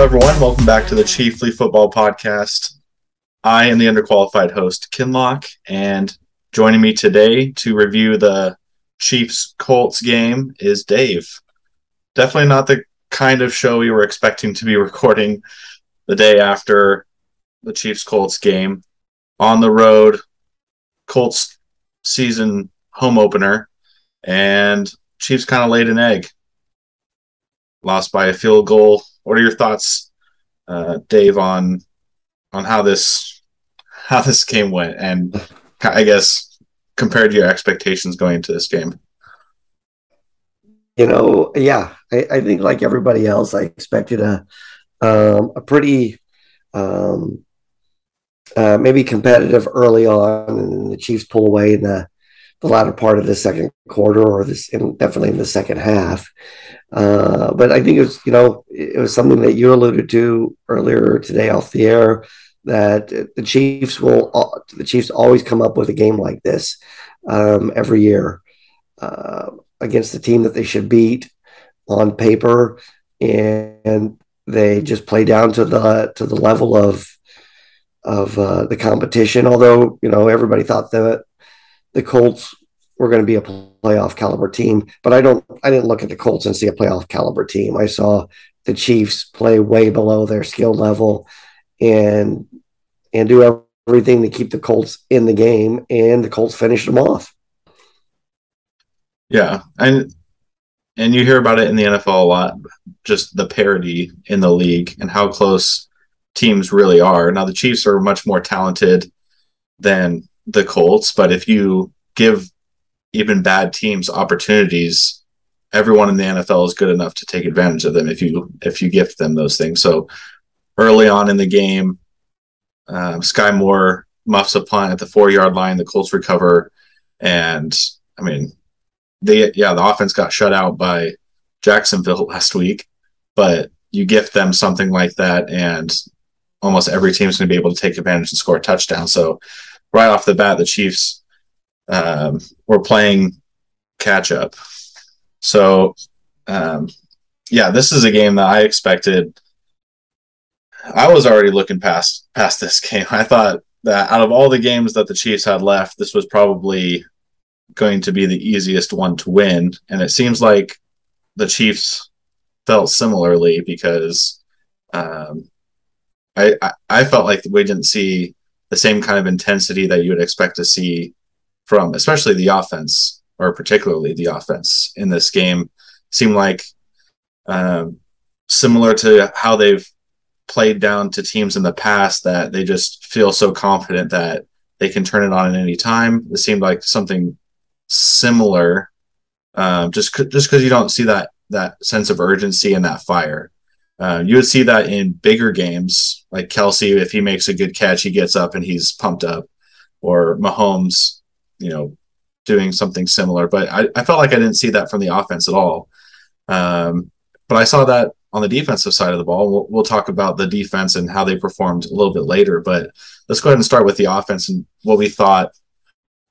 Everyone. Welcome back to the Chiefly Football Podcast. I am the underqualified host, Kinlock, and joining me today to review the Chiefs Colts game is Dave. Definitely not the kind of show we were expecting to be recording the day after the Chiefs Colts game. On the road, Colts season home opener, and Chiefs kind of laid an egg. Lost by a field goal. What are your thoughts, uh, Dave, on on how this how this game went, and I guess compared to your expectations going into this game? You know, yeah, I, I think like everybody else, I expected a um, a pretty um, uh, maybe competitive early on, and the Chiefs pull away in the the latter part of the second quarter, or this, in, definitely in the second half. Uh, but I think it was, you know, it was something that you alluded to earlier today off the air that the Chiefs will, the Chiefs always come up with a game like this um, every year uh, against the team that they should beat on paper, and they just play down to the to the level of of uh, the competition. Although you know everybody thought that the Colts were going to be a playoff caliber team, but I don't. I didn't look at the Colts and see a playoff caliber team. I saw the Chiefs play way below their skill level and and do everything to keep the Colts in the game, and the Colts finished them off. Yeah, and and you hear about it in the NFL a lot, just the parity in the league and how close teams really are. Now the Chiefs are much more talented than the Colts, but if you give even bad teams opportunities, everyone in the NFL is good enough to take advantage of them if you if you gift them those things. So early on in the game, uh, Skyy Moore muffs a punt at the four yard line. The Colts recover, and I mean, they yeah the offense got shut out by Jacksonville last week, but you gift them something like that, and almost every team is going to be able to take advantage and score a touchdown. So right off the bat, the Chiefs um, were playing catch up. So um, yeah, this is a game that I expected. I was already looking past past this game. I thought that out of all the games that the Chiefs had left, this was probably going to be the easiest one to win. And it seems like the Chiefs felt similarly because um, I, I, I felt like we didn't see the same kind of intensity that you would expect to see from especially the offense or particularly the offense in this game seemed like um, similar to how they've played down to teams in the past that they just feel so confident that they can turn it on at any time. It seemed like something similar, um, just c- just because you don't see that that sense of urgency and that fire. Uh, you would see that in bigger games, like Kelce, if he makes a good catch, he gets up and he's pumped up, or Mahomes, you know, doing something similar. But I, I felt like I didn't see that from the offense at all. Um, but I saw that on the defensive side of the ball. We'll, we'll, talk about the defense and how they performed a little bit later. But let's go ahead and start with the offense and what we thought.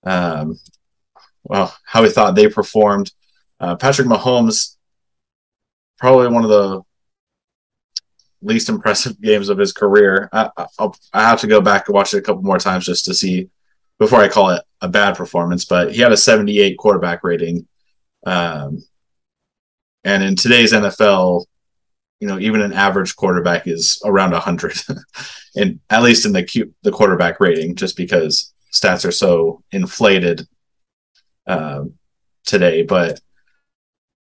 Um, well, how we thought they performed. Uh, Patrick Mahomes, probably one of the least impressive games of his career. I, I'll, I have to go back and watch it a couple more times just to see before I call it a bad performance. But he had a 78 quarterback rating, um, and in today's NFL, you know, even an average quarterback is around 100, and at least in the Q, the quarterback rating, just because stats are so inflated um, today. But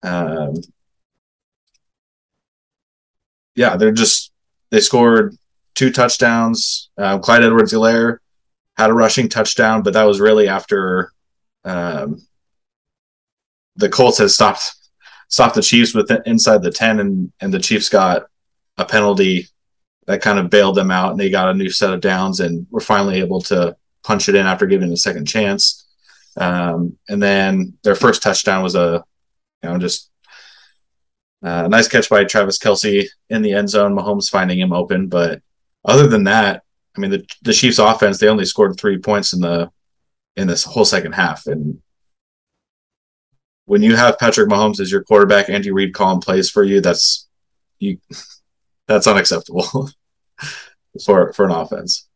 um, yeah, they're just they scored two touchdowns. Uh, Clyde Edwards-Helaire had a rushing touchdown, but that was really after um, the Colts had stopped stopped the Chiefs with inside the ten, and and the Chiefs got a penalty that kind of bailed them out, and they got a new set of downs, and were finally able to punch it in after giving a second chance. Um, and then their first touchdown was a you know just uh, nice catch by Travis Kelce in the end zone. Mahomes finding him open, but other than that, I mean, the the Chiefs' offense they only scored three points in the in this whole second half, and when you have Patrick Mahomes as your quarterback, Andy Reid calling plays for you, that's you that's unacceptable for for an offense.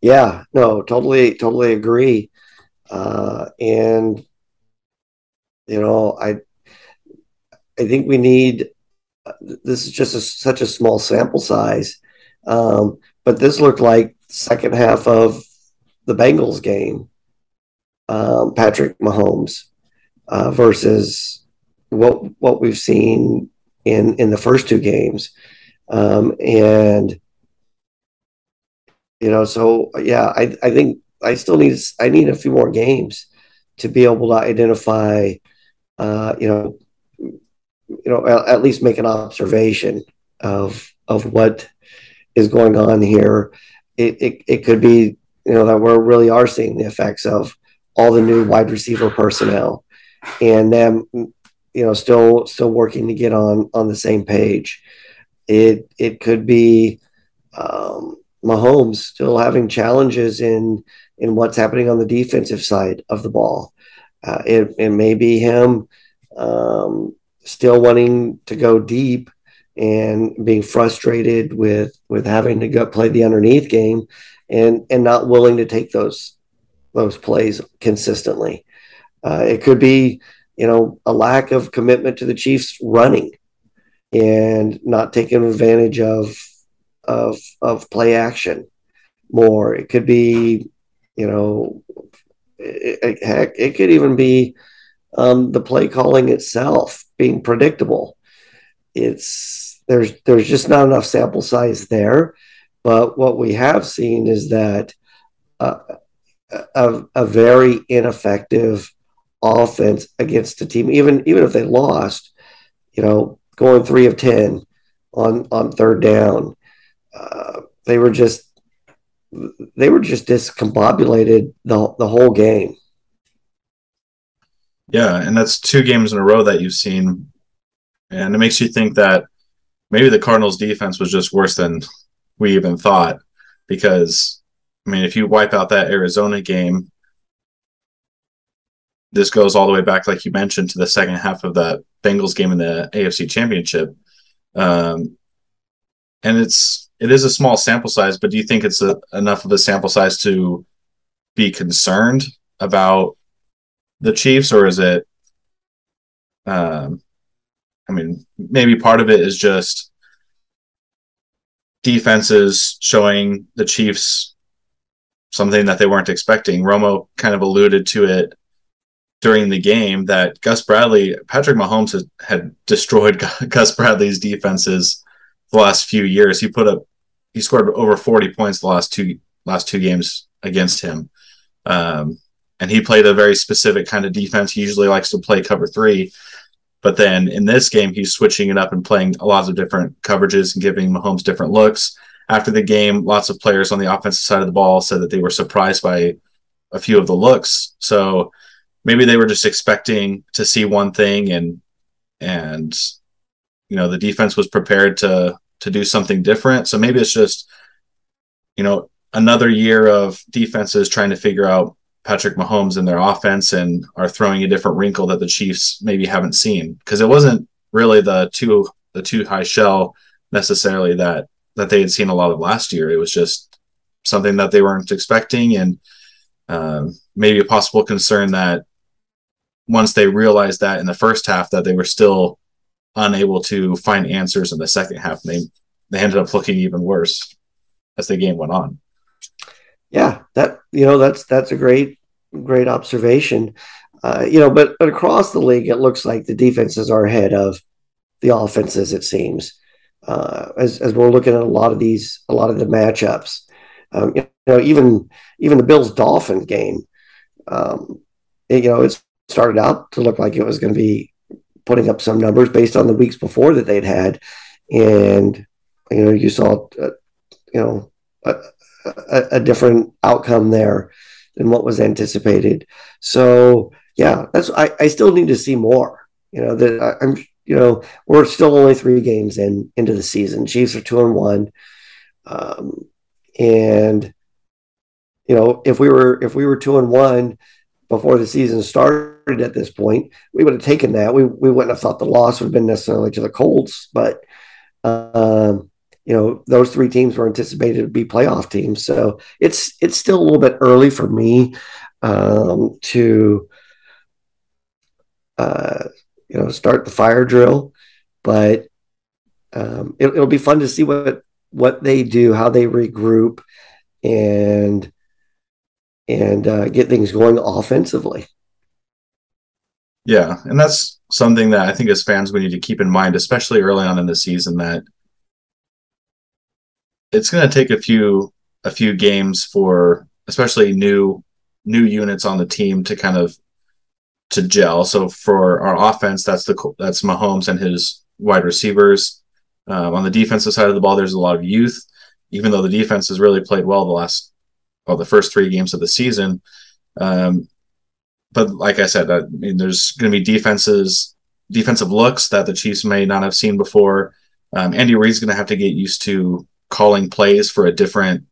Yeah, no, totally, totally agree. Uh, and you know, I I think we need. This is just a, such a small sample size, um, but this looked like second half of the Bengals game. Um, Patrick Mahomes uh, versus what what we've seen in in the first two games, um, and you know, so yeah, I I think I still need I need a few more games to be able to identify, uh, you know, you know, at least make an observation of of what is going on here. It, it, it could be, you know, that we really are seeing the effects of all the new wide receiver personnel and them, you know, still still working to get on on the same page. It it could be um, Mahomes still having challenges in in what's happening on the defensive side of the ball. Uh, it, it may be him um, still wanting to go deep and being frustrated with with having to go play the underneath game and and not willing to take those those plays consistently. Uh, it could be you know a lack of commitment to the Chiefs running and not taking advantage of of of play action more. It could be you know it, heck it could even be um, the play calling itself being predictable. It's there's there's just not enough sample size there. But what we have seen is that uh, a, a very ineffective offense against a team, even even if they lost, you know, going three of ten on on third down, uh, they were just they were just discombobulated the the whole game. Yeah, and that's two games in a row that you've seen, and it makes you think that maybe the Cardinals' defense was just worse than we even thought. Because, I mean, if you wipe out that Arizona game, this goes all the way back, like you mentioned, to the second half of that Bengals game in the AFC Championship. Um, and it's it is a small sample size, but do you think it's a, enough of a sample size to be concerned about the Chiefs, or is it? Um, I mean, maybe part of it is just defenses showing the Chiefs something that they weren't expecting. Romo kind of alluded to it during the game that Gus Bradley, Patrick Mahomes had, had destroyed Gus Bradley's defenses the last few years. He put up, he scored over 40 points the last two last two games against him. Um, and he played a very specific kind of defense. He usually likes to play cover three, but then in this game, he's switching it up and playing a lot of different coverages and giving Mahomes different looks. After the game, lots of players on the offensive side of the ball said that they were surprised by a few of the looks. So maybe they were just expecting to see one thing and and you know the defense was prepared to to do something different. So maybe it's just you know another year of defenses trying to figure out Patrick Mahomes in their offense and are throwing a different wrinkle that the Chiefs maybe haven't seen because it wasn't really the two the two high shell necessarily that that they had seen a lot of last year. It was just something that they weren't expecting and um, maybe a possible concern that once they realized that in the first half that they were still unable to find answers in the second half, they they ended up looking even worse as the game went on yeah, that you know that's that's a great great observation. Uh, you know, but but across the league, it looks like the defenses are ahead of the offenses. It seems uh, as as we're looking at a lot of these a lot of the matchups. Um, you know, even even the Bills Dolphin game. Um, it, you know, it started out to look like it was going to be putting up some numbers based on the weeks before that they'd had, and you know, you saw, uh, you know, a, a different outcome there than what was anticipated. So yeah, that's I, I still need to see more. You know that I, am you know we're still only three games in into the season. Chiefs are two and one, um, and you know if we were if we were two and one before the season started at this point, we would have taken that. We we wouldn't have thought the loss would have been necessarily to the Colts, but um, you know, those three teams were anticipated to be playoff teams. So it's it's still a little bit early for me um, to uh, you know start the fire drill, but um, it, will be fun to see what what they do, how they regroup, and and uh, get things going offensively. Yeah, and that's something that I think as fans we need to keep in mind, especially early on in the season, that it's going to take a few a few games for especially new new units on the team to kind of to gel. So for our offense, that's the that's Mahomes and his wide receivers. Um, on the defensive side of the ball, there's a lot of youth. Even though the defense has really played well the last well the first three games of the season, um, but like I said, I mean, there's going to be defenses defensive looks that the Chiefs may not have seen before. Um, Andy Reid's going to have to get used to calling plays for a different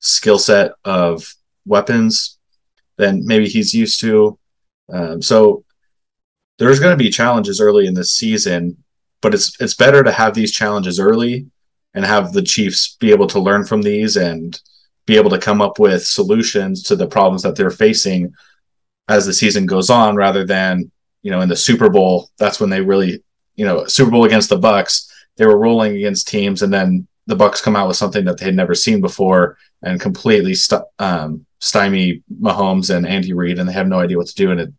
skill set of weapons than maybe he's used to. Um, so there's going to be challenges early in this season, but it's it's better to have these challenges early and have the Chiefs be able to learn from these and be able to come up with solutions to the problems that they're facing as the season goes on rather than you know in the Super Bowl that's when they really you know Super Bowl against the Bucks they were rolling against teams and then the Bucks come out with something that they had never seen before and completely st- um, stymie Mahomes and Andy Reid, and they have no idea what to do, and it,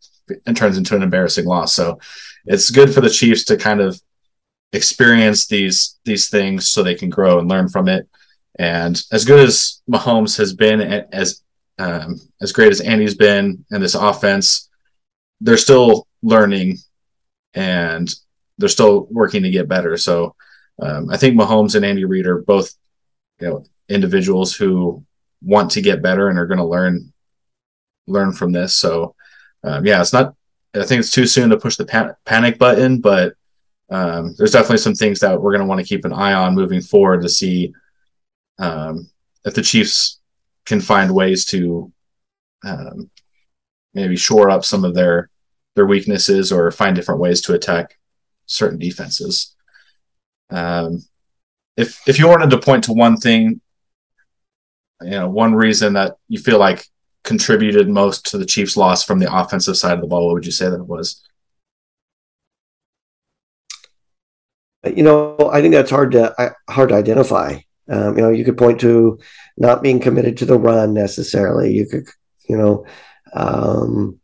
it turns into an embarrassing loss. So it's good for the Chiefs to kind of experience these these things so they can grow and learn from it. And as good as Mahomes has been, as um, as great as Andy's been, and this offense, they're still learning, and they're still working to get better. So um, I think Mahomes and Andy Reid are both, you know, individuals who want to get better and are going to learn learn from this. So, um, yeah, it's not. I think it's too soon to push the pan- panic button, but um, there's definitely some things that we're going to want to keep an eye on moving forward to see um, if the Chiefs can find ways to um, maybe shore up some of their their weaknesses or find different ways to attack certain defenses. Um, if if you wanted to point to one thing, you know, one reason that you feel like contributed most to the Chiefs' loss from the offensive side of the ball, what would you say that it was? You know, I think that's hard to hard to identify. Um, you know, you could point to not being committed to the run necessarily. You could, you know, um,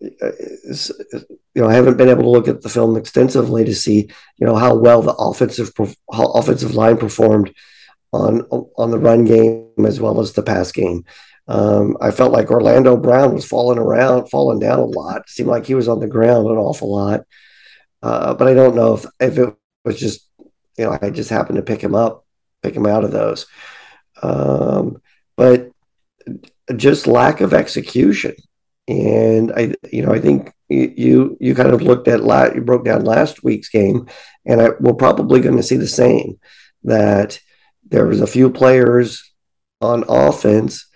you know, I haven't been able to look at the film extensively to see, you know, how well the offensive how offensive line performed on on the run game as well as the pass game. Um, I felt like Orlando Brown was falling around, falling down a lot. It seemed like he was on the ground an awful lot. Uh, but I don't know if if it was just, you know, I just happened to pick him up, pick him out of those. Um, but just lack of execution. And I, you know, I think you you kind of looked at la- you broke down last week's game, and I, we're probably going to see the same. That there was a few players on offense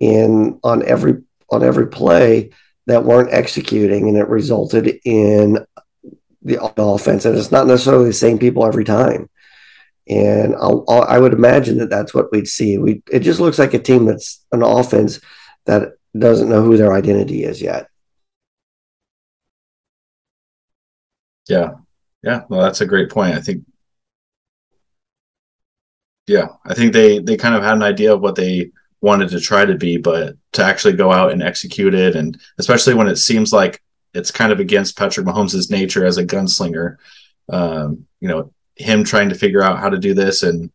in on every on every play that weren't executing, and it resulted in the offense. And it's not necessarily the same people every time. And I'll, I'll, i would imagine that that's what we'd see. We it just looks like a team that's an offense that doesn't know who their identity is yet. Yeah. Yeah. Well, that's a great point. I think, yeah, I think they, they kind of had an idea of what they wanted to try to be, but to actually go out and execute it. And especially when it seems like it's kind of against Patrick Mahomes' nature as a gunslinger, um, you know, him trying to figure out how to do this and,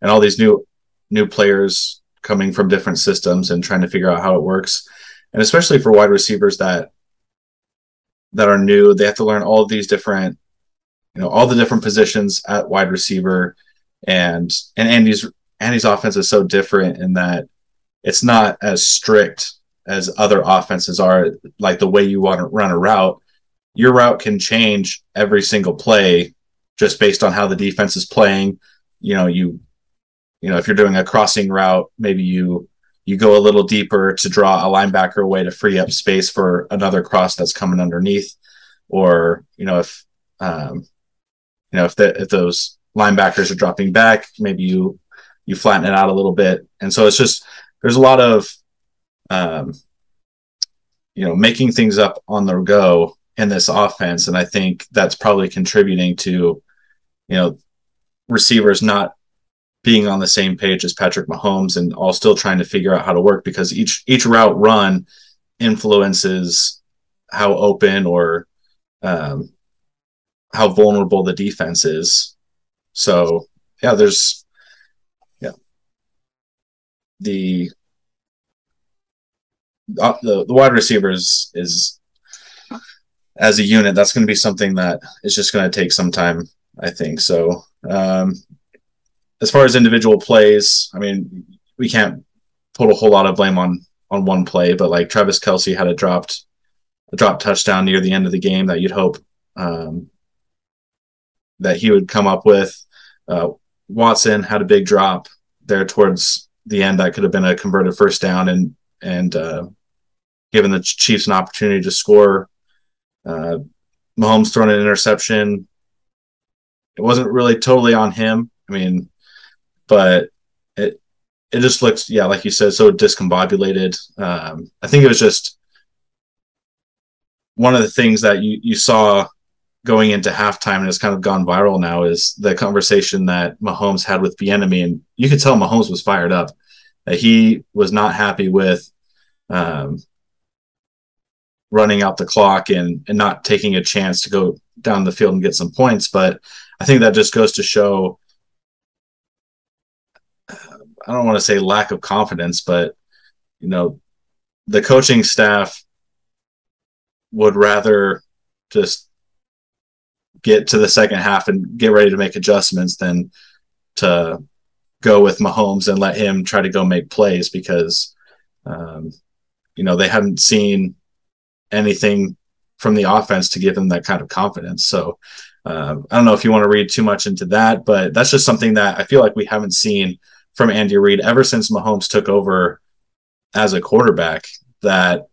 and all these new, new players coming from different systems and trying to figure out how it works. And especially for wide receivers that that are new, they have to learn all of these different, you know, all the different positions at wide receiver. And and Andy's Andy's offense is so different in that it's not as strict as other offenses are, like the way you want to run a route. Your route can change every single play just based on how the defense is playing. You know, you you know, if you're doing a crossing route, maybe you you go a little deeper to draw a linebacker away to free up space for another cross that's coming underneath, or you know, if um, you know if the, if those linebackers are dropping back, maybe you you flatten it out a little bit, and so it's just there's a lot of um, you know making things up on the go in this offense, and I think that's probably contributing to you know receivers not being on the same page as Patrick Mahomes and all still trying to figure out how to work because each each route run influences how open or um, how vulnerable the defense is. So yeah, there's yeah the uh, the, the wide receivers is as a unit that's going to be something that is just going to take some time i think so um, as far as individual plays, I mean, we can't put a whole lot of blame on on one play, but like Travis Kelce had a dropped a drop touchdown near the end of the game that you'd hope um, that he would come up with. Uh, Watson had a big drop there towards the end that could have been a converted first down and and uh, given the Chiefs an opportunity to score. Uh, Mahomes throwing an interception. It wasn't really totally on him. I mean, but it it just looks yeah like you said so discombobulated. Um, i think it was just one of the things that you you saw going into halftime and it's kind of gone viral now is the conversation that Mahomes had with Bieniemy and you could tell Mahomes was fired up that he was not happy with um, running out the clock and and not taking a chance to go down the field and get some points. But I think that just goes to show I don't want to say lack of confidence, but you know, the coaching staff would rather just get to the second half and get ready to make adjustments than to go with Mahomes and let him try to go make plays because um, you know they hadn't seen anything from the offense to give them that kind of confidence. So uh, I don't know if you want to read too much into that, but that's just something that I feel like we haven't seen from Andy Reid ever since Mahomes took over as a quarterback that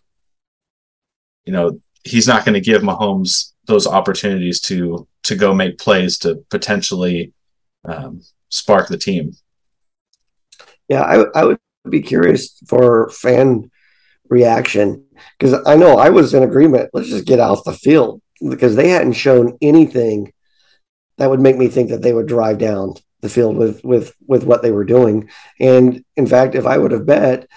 you know he's not going to give Mahomes those opportunities to to go make plays to potentially um, spark the team. Yeah, I, I would be curious for fan reaction because I know I was in agreement. Let's just get off the field because they hadn't shown anything that would make me think that they would drive down the field with with with what they were doing. And in fact, if I would have bet,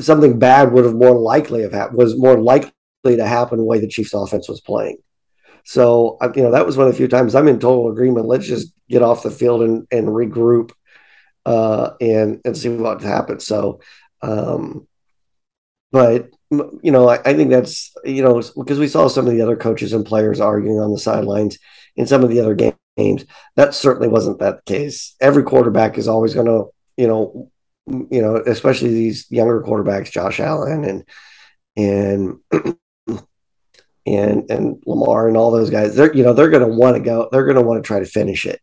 something bad would have more likely have happened was more likely to happen the way the Chiefs offense was playing. So you know that was one of the few times I'm in total agreement. Let's just get off the field and, and regroup uh, and and see what happens. So, um, but you know I, I think that's you know because we saw some of the other coaches and players arguing on the sidelines in some of the other games games. That certainly wasn't that case. Every quarterback is always going to, you know, you know, especially these younger quarterbacks, Josh Allen and and and and Lamar and all those guys. They're you know they're going to want to go. They're going to want to try to finish it,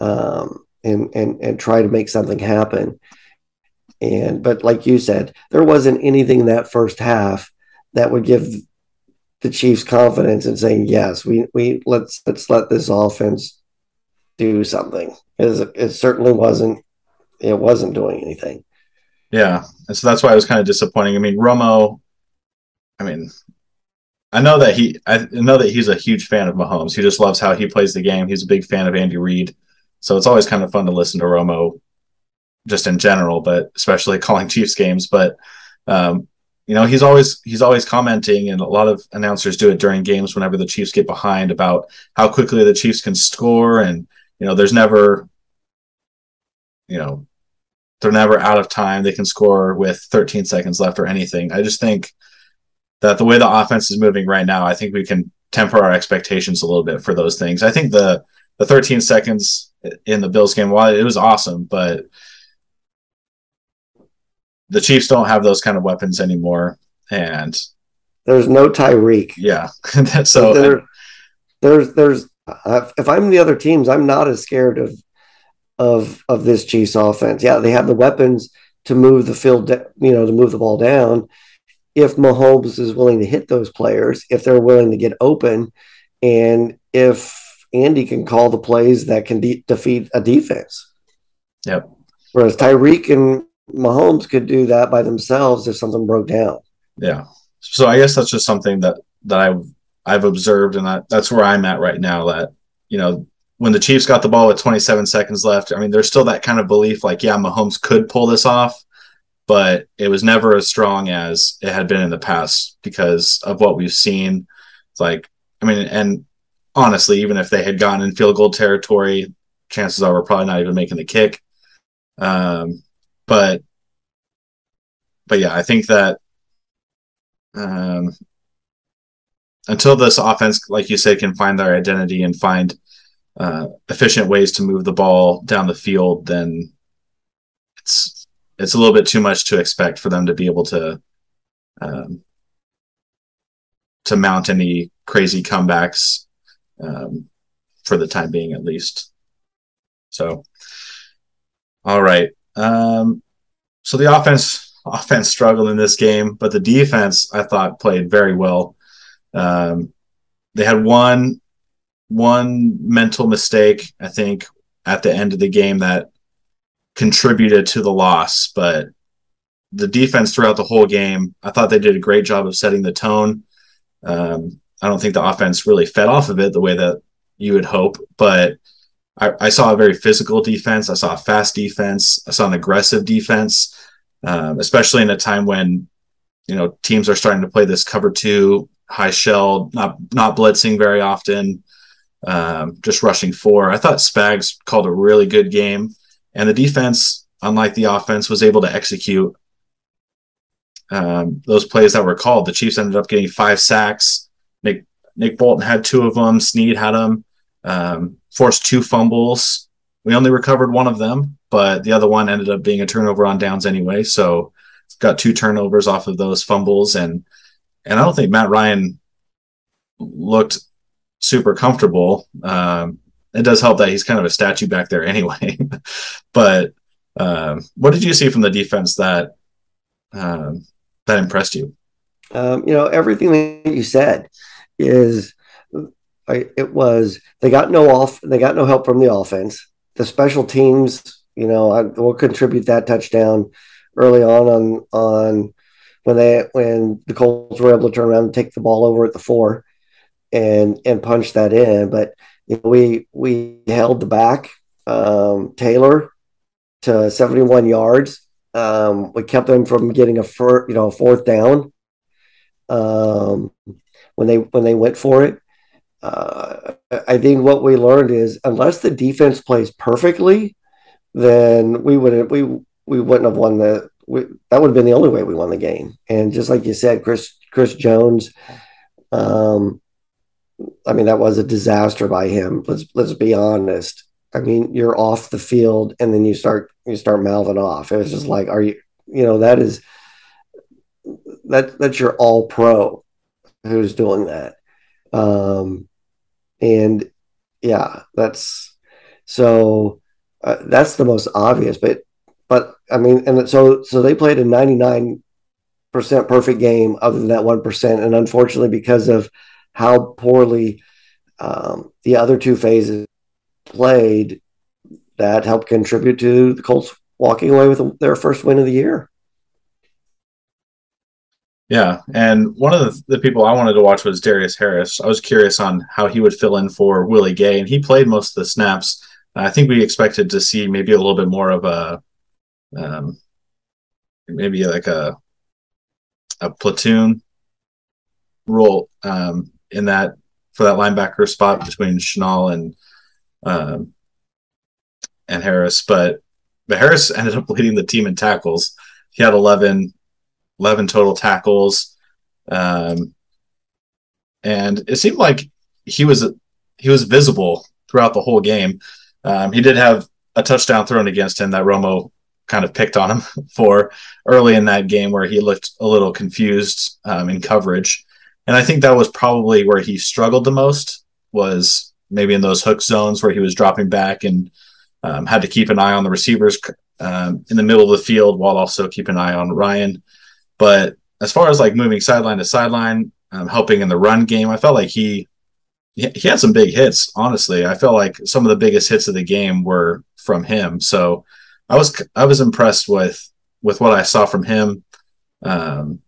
um, and and and try to make something happen. And but like you said, there wasn't anything in that first half that would give the Chiefs' confidence in saying, "Yes, we we let's let's let this offense do something." It, it certainly wasn't. It wasn't doing anything. Yeah, and so that's why it was kind of disappointing. I mean, Romo. I mean, I know that he. I know that he's a huge fan of Mahomes. He just loves how he plays the game. He's a big fan of Andy Reid, so it's always kind of fun to listen to Romo, just in general, but especially calling Chiefs games. But um, you know he's always he's always commenting and a lot of announcers do it during games whenever the chiefs get behind about how quickly the chiefs can score and you know there's never you know they're never out of time. They can score with 13 seconds left or anything. I just think that the way the offense is moving right now i think we can temper our expectations a little bit for those things. I think the the 13 seconds in the bills game while it was awesome but the Chiefs don't have those kind of weapons anymore, and there's no Tyreek. Yeah, so there, there's there's uh, if I'm the other teams, I'm not as scared of of of this Chiefs offense. Yeah, they have the weapons to move the field, you know, to move the ball down. If Mahomes is willing to hit those players, if they're willing to get open, and if Andy can call the plays that can de- defeat a defense. Yep. Whereas Tyreek and Mahomes could do that by themselves if something broke down. Yeah. So I guess that's just something that that I've I've observed, and that, that's where I'm at right now. That you know when the Chiefs got the ball with 27 seconds left, I mean, there's still that kind of belief, like, yeah, Mahomes could pull this off, but it was never as strong as it had been in the past because of what we've seen. It's like, I mean, and honestly, even if they had gone in field goal territory, chances are we're probably not even making the kick. Um, but, but yeah, I think that um, until this offense, like you said, can find their identity and find uh, efficient ways to move the ball down the field, then it's it's a little bit too much to expect for them to be able to um, to mount any crazy comebacks um, for the time being, at least. So, all right. Um, so the offense offense struggled in this game, but the defense I thought played very well. Um, they had one one mental mistake, I think, at the end of the game that contributed to the loss, but the defense throughout the whole game, I thought they did a great job of setting the tone. Um, I don't think the offense really fed off of it the way that you would hope, but I, I saw a very physical defense. I saw a fast defense. I saw an aggressive defense, um, especially in a time when you know teams are starting to play this cover two high shell, not not blitzing very often um, just rushing four. I thought Spags called a really good game, and the defense, unlike the offense, was able to execute um, those plays that were called. The Chiefs ended up getting five sacks. Nick Nick Bolton had two of them. Sneed had them. Um, forced two fumbles. We only recovered one of them, but the other one ended up being a turnover on downs anyway. So got two turnovers off of those fumbles, and and I don't think Matt Ryan looked super comfortable. Um, it does help that he's kind of a statue back there anyway. but um, what did you see from the defense that um, that impressed you? Um, you know, everything that you said is it was they got no off they got no help from the offense. The special teams, you know, I will contribute that touchdown early on on on when they when the Colts were able to turn around and take the ball over at the four and and punch that in. But you know, we we held the back um, Taylor to 71 yards. Um, we kept them from getting a fir- you know a fourth down um, when they when they went for it. Uh, I think what we learned is unless the defense plays perfectly, then we wouldn't we we wouldn't have won the we, that would have been the only way we won the game. And just like you said, Chris Chris Jones, um, I mean, that was a disaster by him. Let's let's be honest. I mean, you're off the field and then you start you start mouthing off. It was just like, are you you know, that is that that's your all pro who's doing that. Um and yeah, that's so uh, that's the most obvious, but but I mean, and so so they played a 99 percent perfect game other than that one percent, and unfortunately, because of how poorly um, the other two phases played that helped contribute to the Colts walking away with their first win of the year. Yeah, and one of the, the, people I wanted to watch was Darius Harris. I was curious on how he would fill in for Willie Gay, and he played most of the snaps. I think we expected to see maybe a little bit more of a, um, maybe like a a platoon role um, in that for that linebacker spot between Chenal and um, and Harris, but but Harris ended up leading the team in tackles. He had 11, 11 total tackles, um, and it seemed like he was he was visible throughout the whole game. Um, he did have a touchdown thrown against him that Romo kind of picked on him for early in that game, where he looked a little confused um, in coverage. And I think that was probably where he struggled the most was maybe in those hook zones where he was dropping back and um, had to keep an eye on the receivers um, in the middle of the field while also keeping an eye on Ryan. But as far as like moving sideline to sideline, um, helping in the run game, I felt like he he, had some big hits. Honestly, I felt like some of the biggest hits of the game were from him. So I was I was impressed with with what I saw from him, um,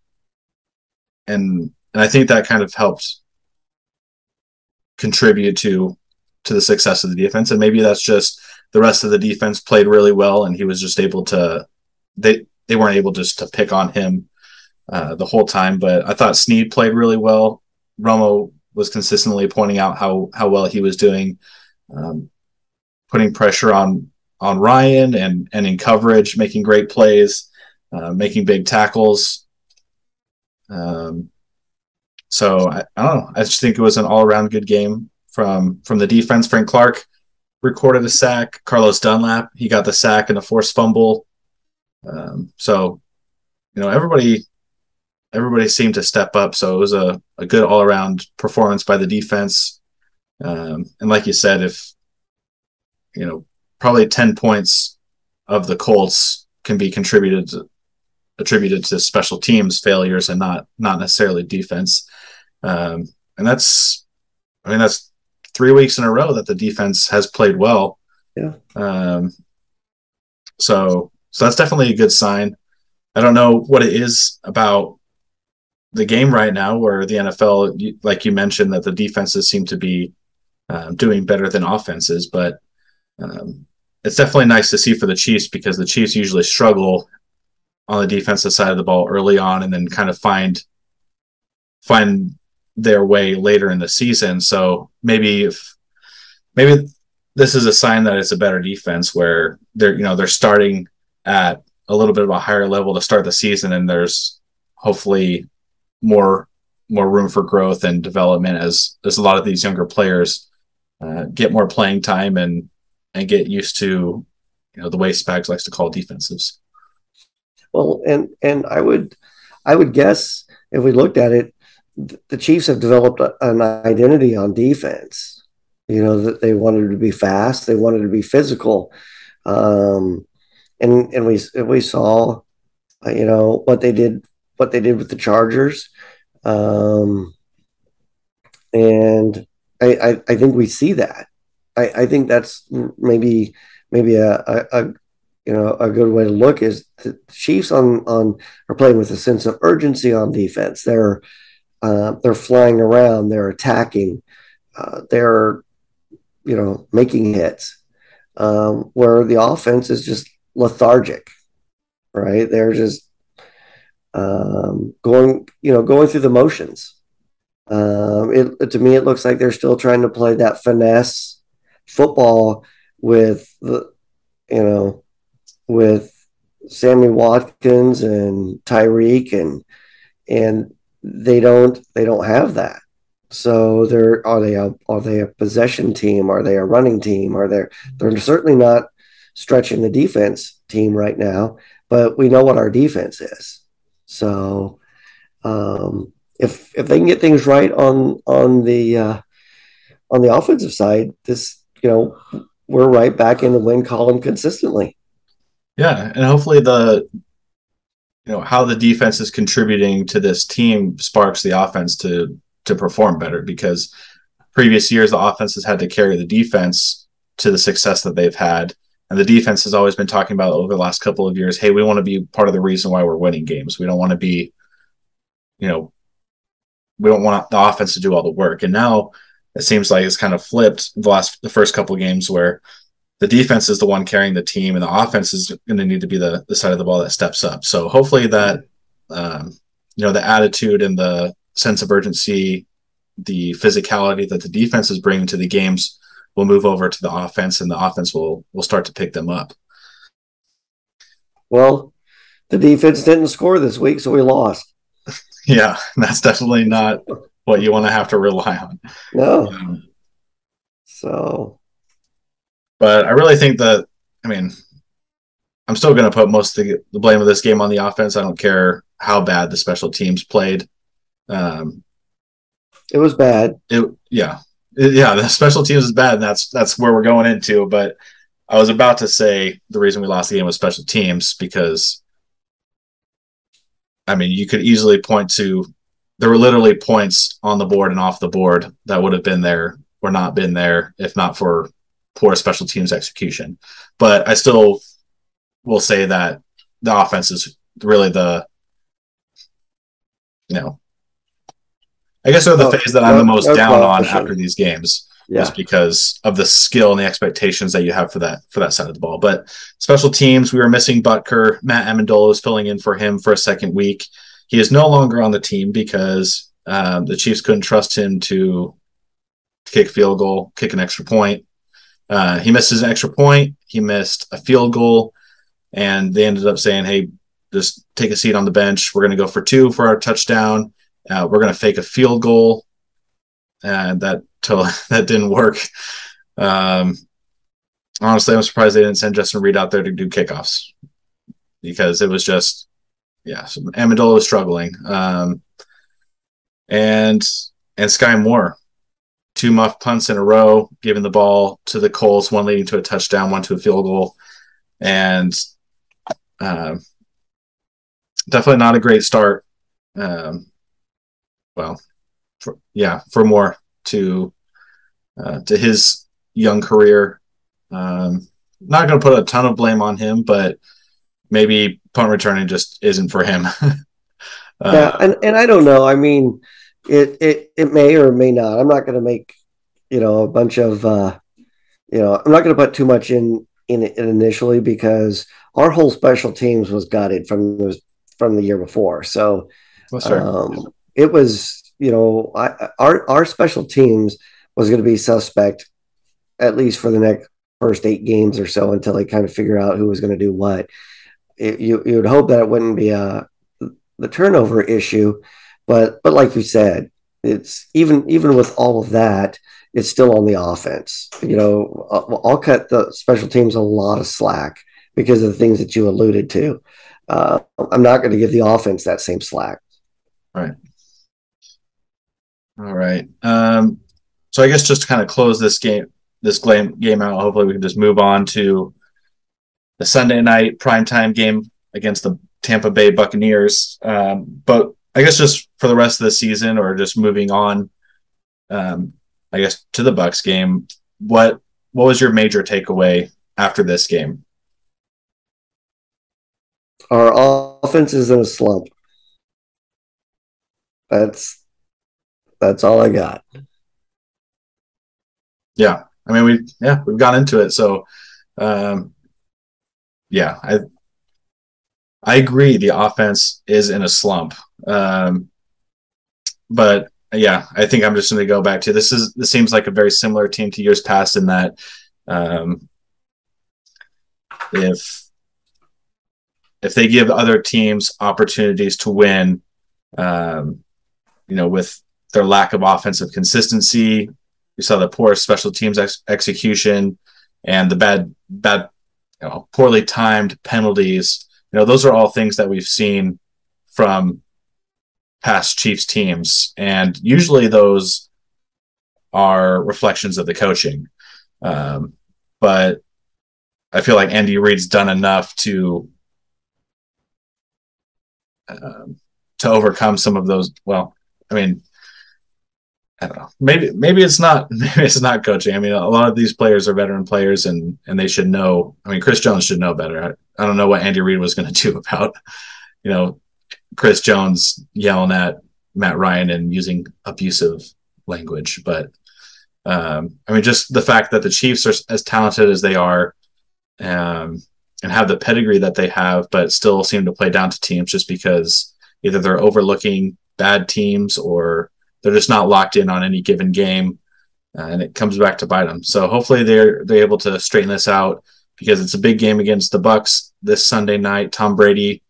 and and I think that kind of helped contribute to to the success of the defense. And maybe that's just the rest of the defense played really well, and he was just able to they they weren't able just to pick on him uh, the whole time. But I thought Sneed played really well. Romo was consistently pointing out how how well he was doing, um, putting pressure on on Ryan and and in coverage, making great plays, uh, making big tackles. Um, so I, I, don't know. I just think it was an all around good game from from the defense. Frank Clark recorded a sack. Carlos Dunlap he got the sack and a forced fumble. Um, so you know everybody everybody seemed to step up. So it was a, a good all around performance by the defense. Um, and like you said, if you know, probably ten points of the Colts can be contributed to, attributed to special teams failures and not not necessarily defense. Um, and that's, I mean, that's three weeks in a row that the defense has played well. Yeah. Um, so so that's definitely a good sign. I don't know what it is about the game right now where the NFL, like you mentioned, that the defenses seem to be um, doing better than offenses, but um, it's definitely nice to see for the Chiefs because the Chiefs usually struggle on the defensive side of the ball early on and then kind of find find their way later in the season. So maybe if maybe this is a sign that it's a better defense where they're you know they're starting at a little bit of a higher level to start the season and there's hopefully more more room for growth and development as as a lot of these younger players uh, get more playing time and and get used to you know the way Spags likes to call defenses. Well, and and I would I would guess if we looked at it, the Chiefs have developed an identity on defense. You know that they wanted to be fast, they wanted to be physical, um, and and we we saw, you know, what they did what they did with the Chargers. Um, and I, I, I, think we see that. I, I think that's maybe maybe a, a, a, you know a good way to look is the Chiefs on on are playing with a sense of urgency on defense. They're uh, they're flying around. They're attacking. Uh, they're you know making hits. Um, where the offense is just lethargic, right? They're just um, going, you know, going through the motions. Um, it, to me, it looks like they're still trying to play that finesse football with the, you know, with Sammy Watkins and Tyreek and and they don't they don't have that. So they're are they a are they a possession team? Are they a running team? Are they they're certainly not stretching the defense team right now, but we know what our defense is. So um, if if they can get things right on on the uh, on the offensive side, this you know we're right back in the win column consistently. Yeah, and hopefully the you know how the defense is contributing to this team sparks the offense to to perform better because previous years the offense has had to carry the defense to the success that they've had and the defense has always been talking about over the last couple of years hey we want to be part of the reason why we're winning games. We don't want to be you know we don't want the offense to do all the work. And now it seems like it's kind of flipped the last the first couple of games where the defense is the one carrying the team and the offense is going to need to be the, the side of the ball that steps up. So hopefully that um, you know the attitude and the sense of urgency the physicality that the defense is bringing to the games will move over to the offense and the offense will will start to pick them up. Well, the defense didn't score this week, so we lost. yeah, that's definitely not what you want to have to rely on. No. Um, so, but I really think that I mean, I'm still going to put most of the, the, blame of this game on the offense. I don't care how bad the special teams played. Um, it was bad. It yeah, Uh, yeah, the special teams is bad, and that's that's where we're going into. But I was about to say the reason we lost the game was special teams because I mean you could easily point to there were literally points on the board and off the board that would have been there or not been there if not for poor special teams execution. But I still will say that the offense is really the you know I guess are the oh, phase that I'm the most down on sure. after these games. Yeah. Just because of the skill and the expectations that you have for that for that side of the ball. But special teams, we were missing Butker. Matt Ammendola is filling in for him for a second week. He is no longer on the team because um, the Chiefs couldn't trust him to kick field goal, kick an extra point. Uh, he missed his extra point. He missed a field goal, and they ended up saying, "Hey, just take a seat on the bench. We're going to go for two for our touchdown. Uh, we're going to fake a field goal." And that that didn't work. Um, honestly, I'm surprised they didn't send Justin Reid out there to do kickoffs because it was just, yeah, Ammendola was struggling. Um, and and Skyy Moore two muff punts in a row, giving the ball to the Colts, one leading to a touchdown, one to a field goal, and uh, definitely not a great start. Um, well, for, yeah, for more to uh, to his young career. Um, not going to put a ton of blame on him, but maybe punt returning just isn't for him. uh, yeah, and, and I don't know. I mean, it it it may or may not. I'm not going to make you know a bunch of uh, you know I'm not going to put too much in in it initially because our whole special teams was gutted from the from the year before. So um, it was you know I, our our special teams was going to be suspect at least for the next first eight games or so until they kind of figure out who was going to do what. It, you you would hope that it wouldn't be a the turnover issue but but like you said, it's even even with all of that, it's still on the offense. You know, I'll, I'll cut the special teams a lot of slack because of the things that you alluded to. Uh, I'm not going to give the offense that same slack. Right. All right. Um, so I guess just to kind of close this game, this game game out. Hopefully, we can just move on to the Sunday night primetime game against the Tampa Bay Buccaneers. Um, but I guess just for the rest of the season, or just moving on, um, I guess to the Bucs game. What what was your major takeaway after this game? Our offense is in a slump. That's that's all I got. Yeah, I mean we yeah we've gone into it, so um, yeah, I I agree. The offense is in a slump. Um, but yeah, I think I'm just going to go back to this. Is this seems like a very similar team to years past in that um, if if they give other teams opportunities to win, um, you know, with their lack of offensive consistency, we saw the poor special teams ex- execution and the bad bad you know, poorly timed penalties you know, those are all things that we've seen from past Chiefs teams, and usually those are reflections of the coaching. Um, but I feel like Andy Reid's done enough to um, to overcome some of those. Well, I mean, I don't know. Maybe maybe it's not maybe it's not coaching. I mean, a lot of these players are veteran players, and and they should know. I mean, Chris Jones should know better. I, I don't know what Andy Reid was going to do about, you know, Chris Jones yelling at Matt Ryan and using abusive language. But um, I mean, just the fact that the Chiefs are as talented as they are, um, and have the pedigree that they have, but still seem to play down to teams just because either they're overlooking bad teams or they're just not locked in on any given game, uh, and it comes back to bite them. So hopefully they're they're able to straighten this out because it's a big game against the Bucs this Sunday night. Tom Brady,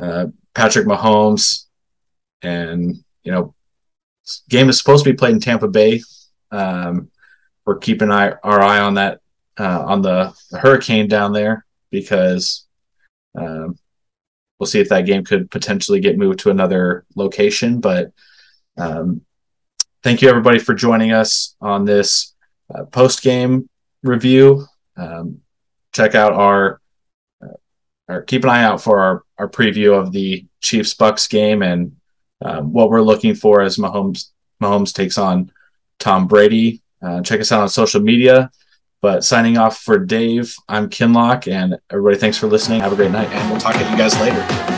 uh, Patrick Mahomes, and you know, game is supposed to be played in Tampa Bay. Um, we're keeping eye, our eye on that uh, on the, the, hurricane down there because um, we'll see if that game could potentially get moved to another location. But um, thank you everybody for joining us on this uh, post game review. Um, check out our uh, or keep an eye out for our, our preview of the Chiefs Bucs game and um, what we're looking for as Mahomes Mahomes takes on Tom Brady. Uh, check us out on social media. But signing off for Dave, I'm Kinlock, and everybody, thanks for listening. Have a great night, and we'll talk to you guys later.